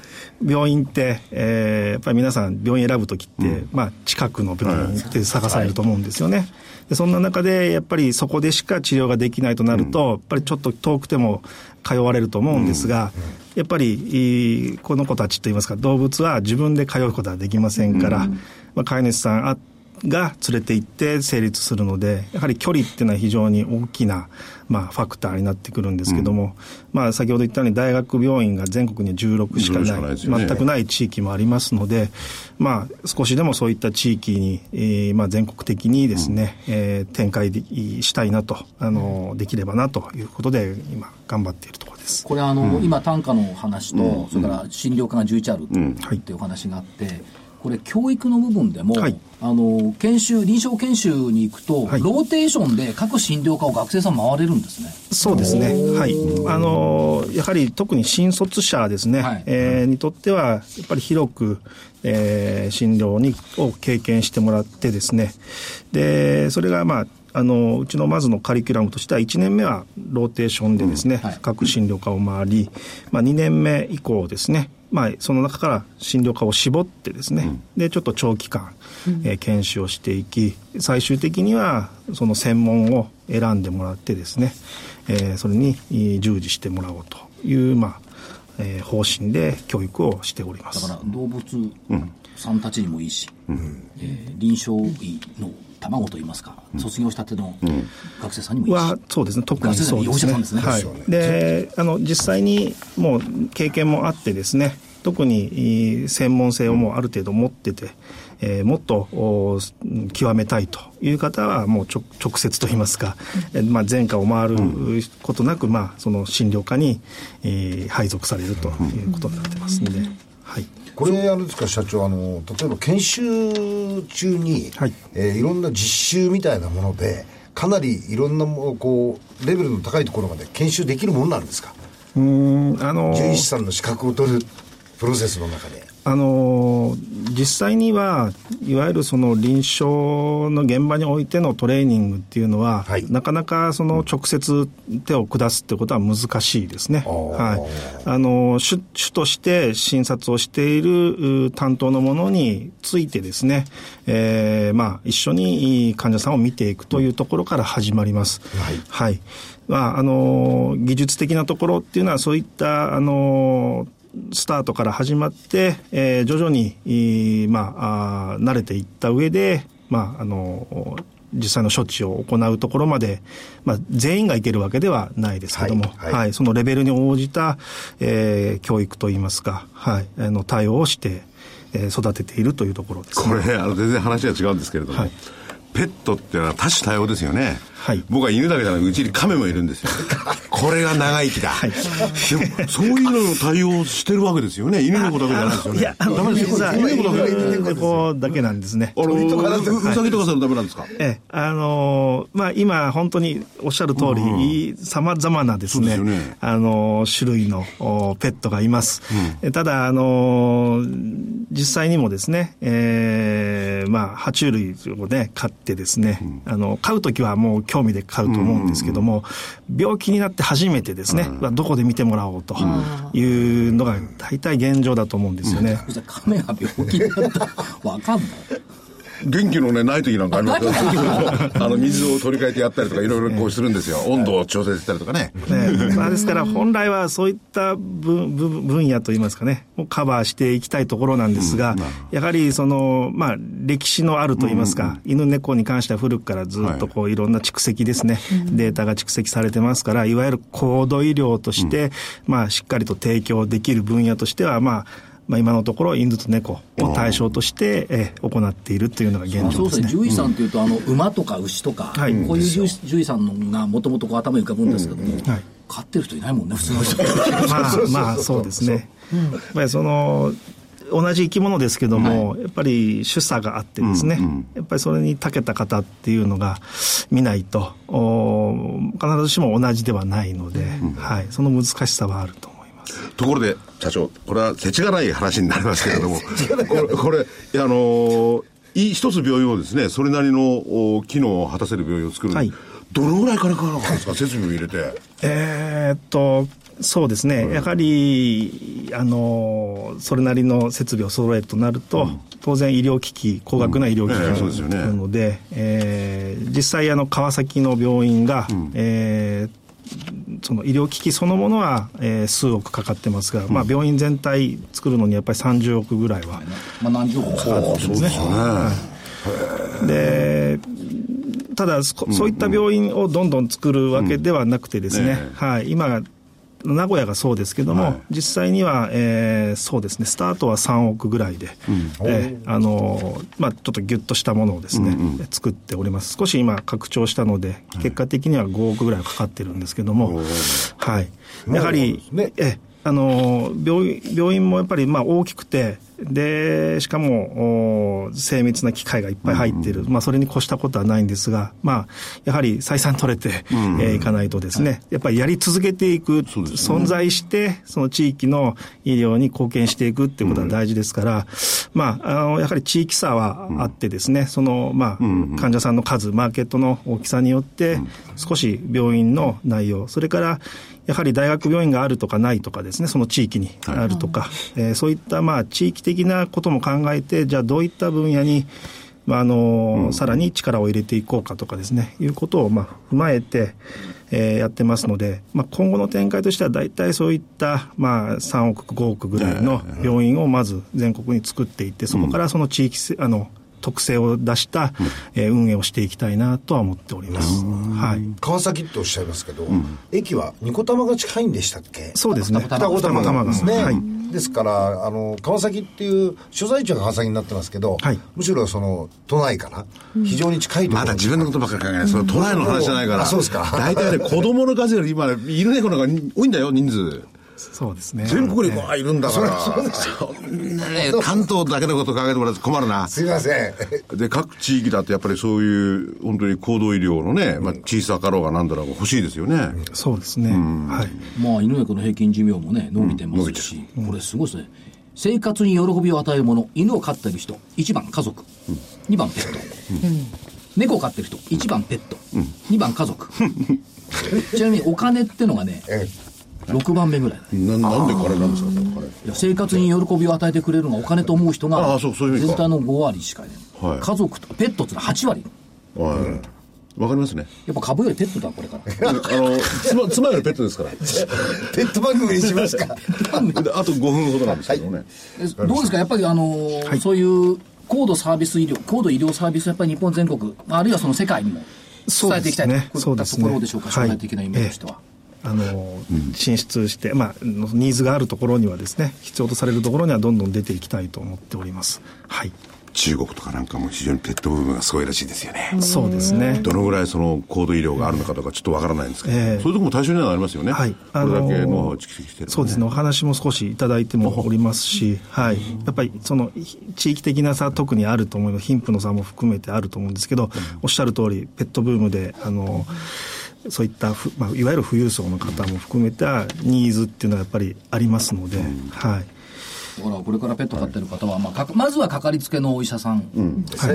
病院って、えー、やっぱり皆さん病院選ぶときって、うん、まあ、近くの病院って探されると思うんですよね。はい、でそんな中で、やっぱりそこでしか治療ができないとなると、うん、やっぱりちょっと遠くても通われると思うんですが、うん、やっぱり、この子たちといいますか、動物は自分で通うことはできませんから、まあ、飼い主さんあが連れて行って成立するので、やはり距離っていうのは非常に大きな、まあ、ファクターになってくるんですけども、うん、まあ、先ほど言ったように大学病院が全国に16しかない、ね、全くない地域もありますので、まあ、少しでもそういった地域に、えー、まあ、全国的にですね、うん、えー、展開したいなと、あの、できればなということで、今、頑張っているところです。これあの、うん、今、単価の話と、それから診療科が11あるっていうお話があって、これ教育の部分でも、はい、あの研修臨床研修に行くと、はい、ローテーションで各診療科を学生さん回れるんですね。そうですね。はい。あのやはり特に新卒者ですね、はい、えー、にとってはやっぱり広くえー、診療にを経験してもらってですね。でそれがまああのうちのまずのカリキュラムとしては1年目はローテーションでですね、うんはい、各診療科を回り、まあ、2年目以降ですねまあ、その中から診療科を絞ってですね、うん、でちょっと長期間、えー、研修をしていき最終的にはその専門を選んでもらってですね、えー、それに従事してもらおうという、まあえー、方針で教育をしております。だから動物さんたちにもいいし、うん、えー、臨床医の卵といいますか、卒業したての学生さんにもいいし、はそうですね、特にそうですね。ですね。はい、であの実際にもう経験もあってですね、特に専門性をもうある程度持ってて、えー、もっと極めたいという方はもう直接といいますか、うん、まあ、前科を回ることなく、まあ、その診療科に、えー、配属されるということになってますんで。はい、これあれですか社長あの例えば研修中に、はい。えー、いろんな実習みたいなものでかなりいろんなもこうレベルの高いところまで研修できるものなんですか？うんあの獣医師さんの資格を取るプロセスの中であの実際にはいわゆるその臨床の現場においてのトレーニングっていうのは、はい、なかなかその直接手を下すってことは難しいですね。はい、あの主主として診察をしている担当のものについてですね、えー、まあ一緒に患者さんを見ていくというところから始まります。はい、はい。まあ、あの技術的なところっていうのはそういったあのスタートから始まって、えー、徐々に、まあ、あ慣れていった上で、まあ、あの、実際の処置を行うところまで、まあ、全員がいけるわけではないですけども、はい、はい。はい、そのレベルに応じた、えー、教育といいますか、はい、あの対応をして、えー、育てているというところです、ね、これ、あの全然話が違うんですけれども、はい、ペットっていうのは多種多様ですよね。はい、僕は犬だけじゃなくうちに亀もいるんですよ。これが長生きだ。はい、そういうのの対応してるわけですよね。犬の子だけじゃないですよね。いや、ダメですよ。犬の子だけ。犬の子だけなんですね。あの、うさぎとかさダメなんですか？ええ、あのまあ今、本当におっしゃる通り、さまざまなですね、あの種類のペットがいます。ただ、あの実際にもですね、ええ、まあ、爬虫類をね、飼ってですね、あの、飼うときはもう興味で買うと思うんですけども、病気になって初めてですね、どこで見てもらおうというのが大体現状だと思うんですよね。じゃ亀が病気になった？ら分かんない元気のね、ない時なんかありますよ。あの、水を取り替えてやったりとか、いろいろこうするんですよ。温度を調整したりとかね。ねまあ、ですから本来はそういった分分分野といいますかね、をカバーしていきたいところなんですが、やはりその、まあ、歴史のあるといいますか、犬猫に関しては古くからずっとこういろんな蓄積ですね、データが蓄積されてますから、いわゆる高度医療として、まあ、しっかりと提供できる分野としては、まあ、まあ、今のところ、犬と猫を対象として、えー行っているというのが現あそうですね、状ですね。獣医さんというと、あの馬とか牛とか、はい。こういう獣医さんのがもともと頭に浮かぶんですけども、はい。飼ってる人いないもんね、普通の 人。まあまあそうですね。やっぱりその同じ生き物ですけども、やっぱり主査があってですね、やっぱりそれに長けた方っていうのが見ないと、お必ずしも同じではないので、はい、その難しさはあるとます。ところで、社長、これは世知がない話になりますけれども、これ、あのーい一つ病院をですね、それなりのお機能を果たせる病院を作るはい。どのぐらい金かかるんですか、設備を入れて。えーっと、そうですね、やはり、あの、それなりの設備を揃えるとなると、当然医療機器、高額な医療機器なので、えー実際、あの、川崎の病院が、えーその医療機器そのものは、えー数億かかってますが、まあ、病院全体作るのにやっぱり30億ぐらいはまあ何十億かかるんですね。でただそそういった病院をどんどん作るわけではなくてですね、え。はい、今名古屋がそうですけども、はい。実際には、えーそうですねスタートは3億ぐらいで、えーあのーまあ、ちょっとギュッとしたものをですね、作っております。少し今拡張したので結果的には5億ぐらいかかってるんですけども、はい、やはり、ね。えあの病院病院もやっぱりまあ大きくて、でしかもお精密な機械がいっぱい入っている、まあ、それに越したことはないんですが、まあ、やはり採算取れて、えーいかないとですね、やっぱりやり続けていく、ね。存在して、その地域の医療に貢献していくっていうことは大事ですから、まあ、あのやはり地域差はあってですね、その、まあ、患者さんの数、マーケットの大きさによって、少し病院の内容、それから、やはり大学病院があるとかないとかですね、その地域にあるとか、えーそういったまあ地域的なことも考えて、じゃあどういった分野に、まああのさらに力を入れていこうかとかですね、いうことをまあ踏まえて、えーやってますので、まあ、今後の展開としては大体そういったまあ3億、5億ぐらいの病院をまず全国に作っていって、そこからその地域せ、あの、特性を出した、えー運営をしていきたいなとは思っております。はい。川崎っておっしゃいますけど、駅はニコタマが近いんでしたっけ？そうですね。二子玉玉ですね、はい。ですからあの川崎っていう所在地は川崎になってますけど、はいむしろその都内から非常に近いところまだ自分のことばっかり考えない。その都内の話じゃないから。あそうですか大体ね、子供の数より今、犬猫の方が多いんだよ、人数。そうですね。全国にわあいるんだから。そんなね、関東だけのこと考えてもらうと困るな。すいませんで、各地域だとやっぱりそういう、本当に高度医療のね、まあ、小さかろうがなんだろうが欲しいですよね。そうですね。はい。まあ、犬猫の平均寿命もね、伸びてますし、これすごいですね。生活に喜びを与えるもの、犬を飼ってる人、1番家族、2番ペット。猫を飼ってる人、1番ペット、2番家族。ちなみにお金ってのがね、え6番目ぐらいななんでこれなんですか、これ。いや生活に喜びを与えてくれるのがお金と思う人あがあそうそういう意味か。全体の5割しかいない、はい。家族とペットってのは8割。はい。わかりますね。やっぱ株よりペットだこれから。あの、妻、妻よりペットですから。ペット番組にしますか。であと5分ほどなんですけどね。えどうですか？やっぱりあのーそういう高度サービス医療高度医療サービスやっぱり日本全国あるいはその世界にも伝えていきたいと、こういったところでしょうか？将来的な夢としては、あの、進出して、まあ、ニーズがあるところにはですね、必要とされるところにはどんどん出ていきたいと思っております。はい。中国とかなんかも非常にペット部分がすごいらしいですよね。そうですね。どのぐらいその高度医療があるのかとかちょっとわからないんですけど、ええそういうとこも対象にはなりますよね。はい。これだけの蓄積してる、そうですね。お話も少しいただいてもおりますし、はい。やっぱりそのひ地域的な差特にあると思います。貧富の差も含めてあると思うんですけど、おっしゃる通り、ペットブームで、あの、そういったふ、まあ、いわゆる富裕層の方も含めたニーズっていうのはやっぱりありますので、はい。だからこれからペット飼ってる方は、まあかか、まずはかかりつけのお医者さん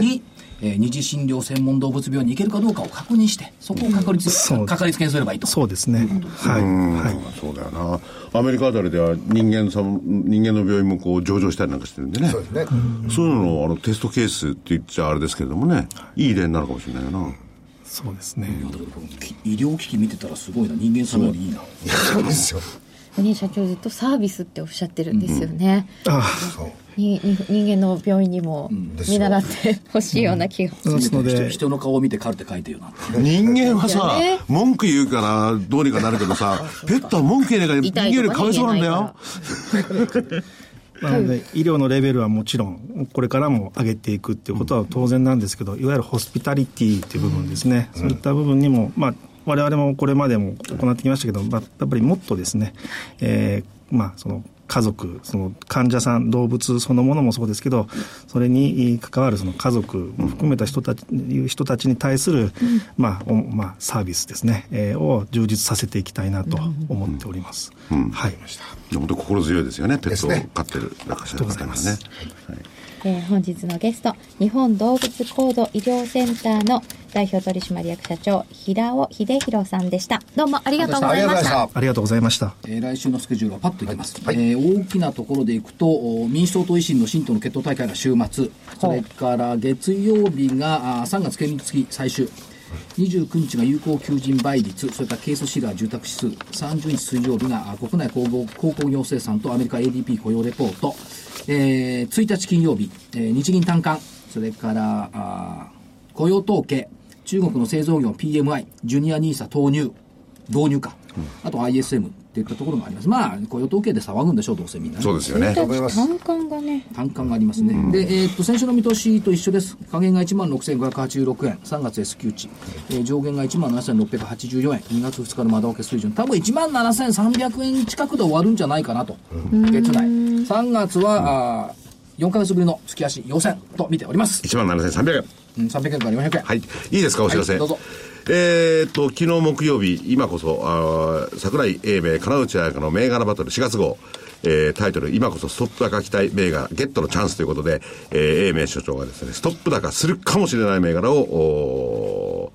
にえー二次診療専門動物病院に行けるかどうかを確認して、そこを確率、そうかかりつけにすればいいと。そうですね。はい。はい。そうだよな。アメリカあたりでは人間さん、人間の病院もこう上場したりなんかしてるんでね。そうですね。そういうののあのテストケースって言っちゃあれですけれどもね、いい例になるかもしれないよな。そうですね。医療機器見てたらすごいな、人間様よりいいな。そうですよ。ね社長ずっとサービスっておっしゃってるんですよね、あそう。にに人間の病院にも見習ってほしいような気が、あ。ですの人で、人の顔を見てカルテ書いてよな。人間はさね、文句言うからどうにかなるけどさ、ペットは文句言えないから人間よりかわいそうなんだよ。なので、医療のレベルはもちろん、これからも上げていくっていうことは当然なんですけど、いわゆるホスピタリティっていう部分ですね、そういった部分にも、まあ、我々もこれまでも行ってきましたけど、まあ、やっぱりもっとですね、えーまあ、その家族、その患者さん、動物そのものもそうですけど、それに関わるその家族も含めた人たち人たちに対する、まあおまあ、サービスですね、えーを充実させていきたいなと思っております。はい。本当心強いですよね、ペットを飼ってる中島さんがね。えー本日のゲスト日本動物高度医療センターの代表取締役社長平尾秀弘さんでした。どうもありがとうごありがとうございましした。た。ありがとうございました。えー来週のスケジュールはパッといきます、えー大きなところでいくとお民主党と維新の新党の決闘大会が週末。それから月曜日があー3月県立期最終。29日が有効求人倍率。それからケースシラー住宅指数。30日水曜日があ国内鉱工鉱工業生産とアメリカ ADP 雇用レポート、えー1日金曜日、えー日銀短観それからあー雇用統計中国の製造業 PMI ジュニア NISA 投入導入か、あと ISM っていったところがあります。まあ、雇用統計で騒ぐんでしょう、どうせみんなね、そうですよね。単価がね単価がありますね。で、えーっと、先週の見通しと一緒です。下限が1万6586円、3月 S q 値。えー上限が1万7684円、2月2日の窓開け水準。多分1万7300円近くで終わるんじゃないかなと。月内。3月は、あー4ヶ月ぶりの月足要線と見ております。1万7300円。うん、300円から400円。はい。いいですか、お知らせ。はいどうぞえーっと、昨日木曜日、今こそ、あ桜井英明、金内彩香の銘柄バトル4月号、えータイトル、今こそストップ高期待銘柄、ゲットのチャンスということで、えー英明所長がですね、ストップ高するかもしれない銘柄を、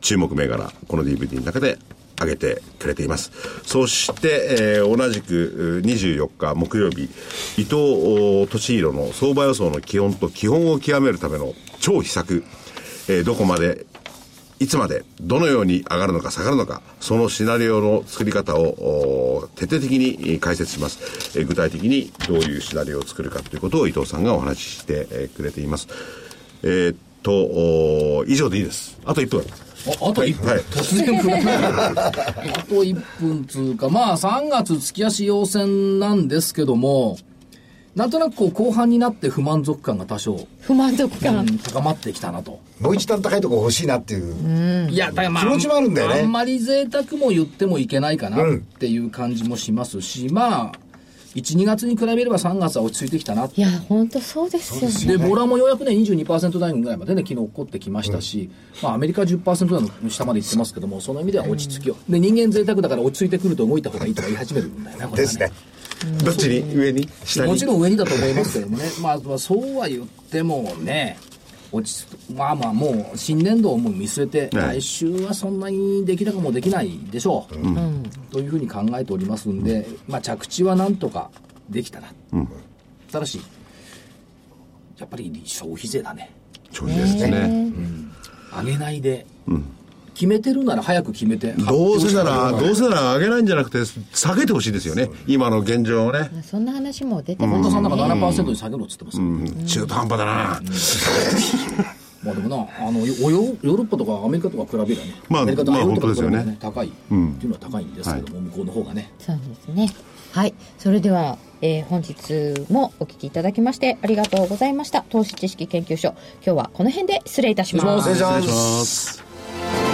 注目銘柄、この DVD の中で上げてくれています。そして、えー同じく24日木曜日、伊藤お俊弘の相場予想の基本と基本を極めるための超秘策、えーどこまでいつまで、どのように上がるのか下がるのか、そのシナリオの作り方をお徹底的にえー解説します。えー具体的にどういうシナリオを作るかということを伊藤さんがお話ししてえーくれています。えーっと、お以上でいいです。あと1分。ああと1分、はい突然振られたあと1分つうか、まあ3月月足要線なんですけども、なんとなくこう後半になって不満足感が多少、不満足う感ん高まってきたなと。もう一段高いところ欲しいなっていう。いや、だからまあ、気持ちもあるんだよねあんまり贅沢も言ってもいけないかなうんっていう感じもしますし、まあ、1、2月に比べれば3月は落ち着いてきたな。いや本当そうですよねで、ボラもようやくね、22%台ぐらいまでね、昨日起こってきましたし、まあ、アメリカ10%台の下まで行ってますけども、その意味では落ち着きを。で、人間贅沢だから落ち着いてくると動いた方がいいとか言い始めるんだよね、これはですね。どっちに？上に？下に？もちろん上にだと思いますけどもね、まあ、まあそうは言ってもね、落ちまあまあ、もう新年度をもう見据えて、はい来週はそんなに出来高もできないでしょう、というふうに考えておりますんで、まあ、着地はなんとかできたな、ただし、やっぱり消費税だね、消費ですね。上げないで、決めてるなら早く決めて、どうせなら、どうせなら上げないんじゃなくて、下げてほしいですよね。今の現状をね。そんな話も出てま本田さんなん。かすね7%に下げろっつってますよ、中途半端だな。まあでもな、あのヨーロッパとかアメリカとか比べればね、まあアメリカとかまあヨーロッパとか比べれば本当ですよね。高い。っていうのは高いんですけども、向こうの方がね。そうですね。はい。それでは、えー本日もお聞きいただきましてありがとうございました。投資知識研究所。今日はこの辺で失礼いたします。失礼します。失礼します。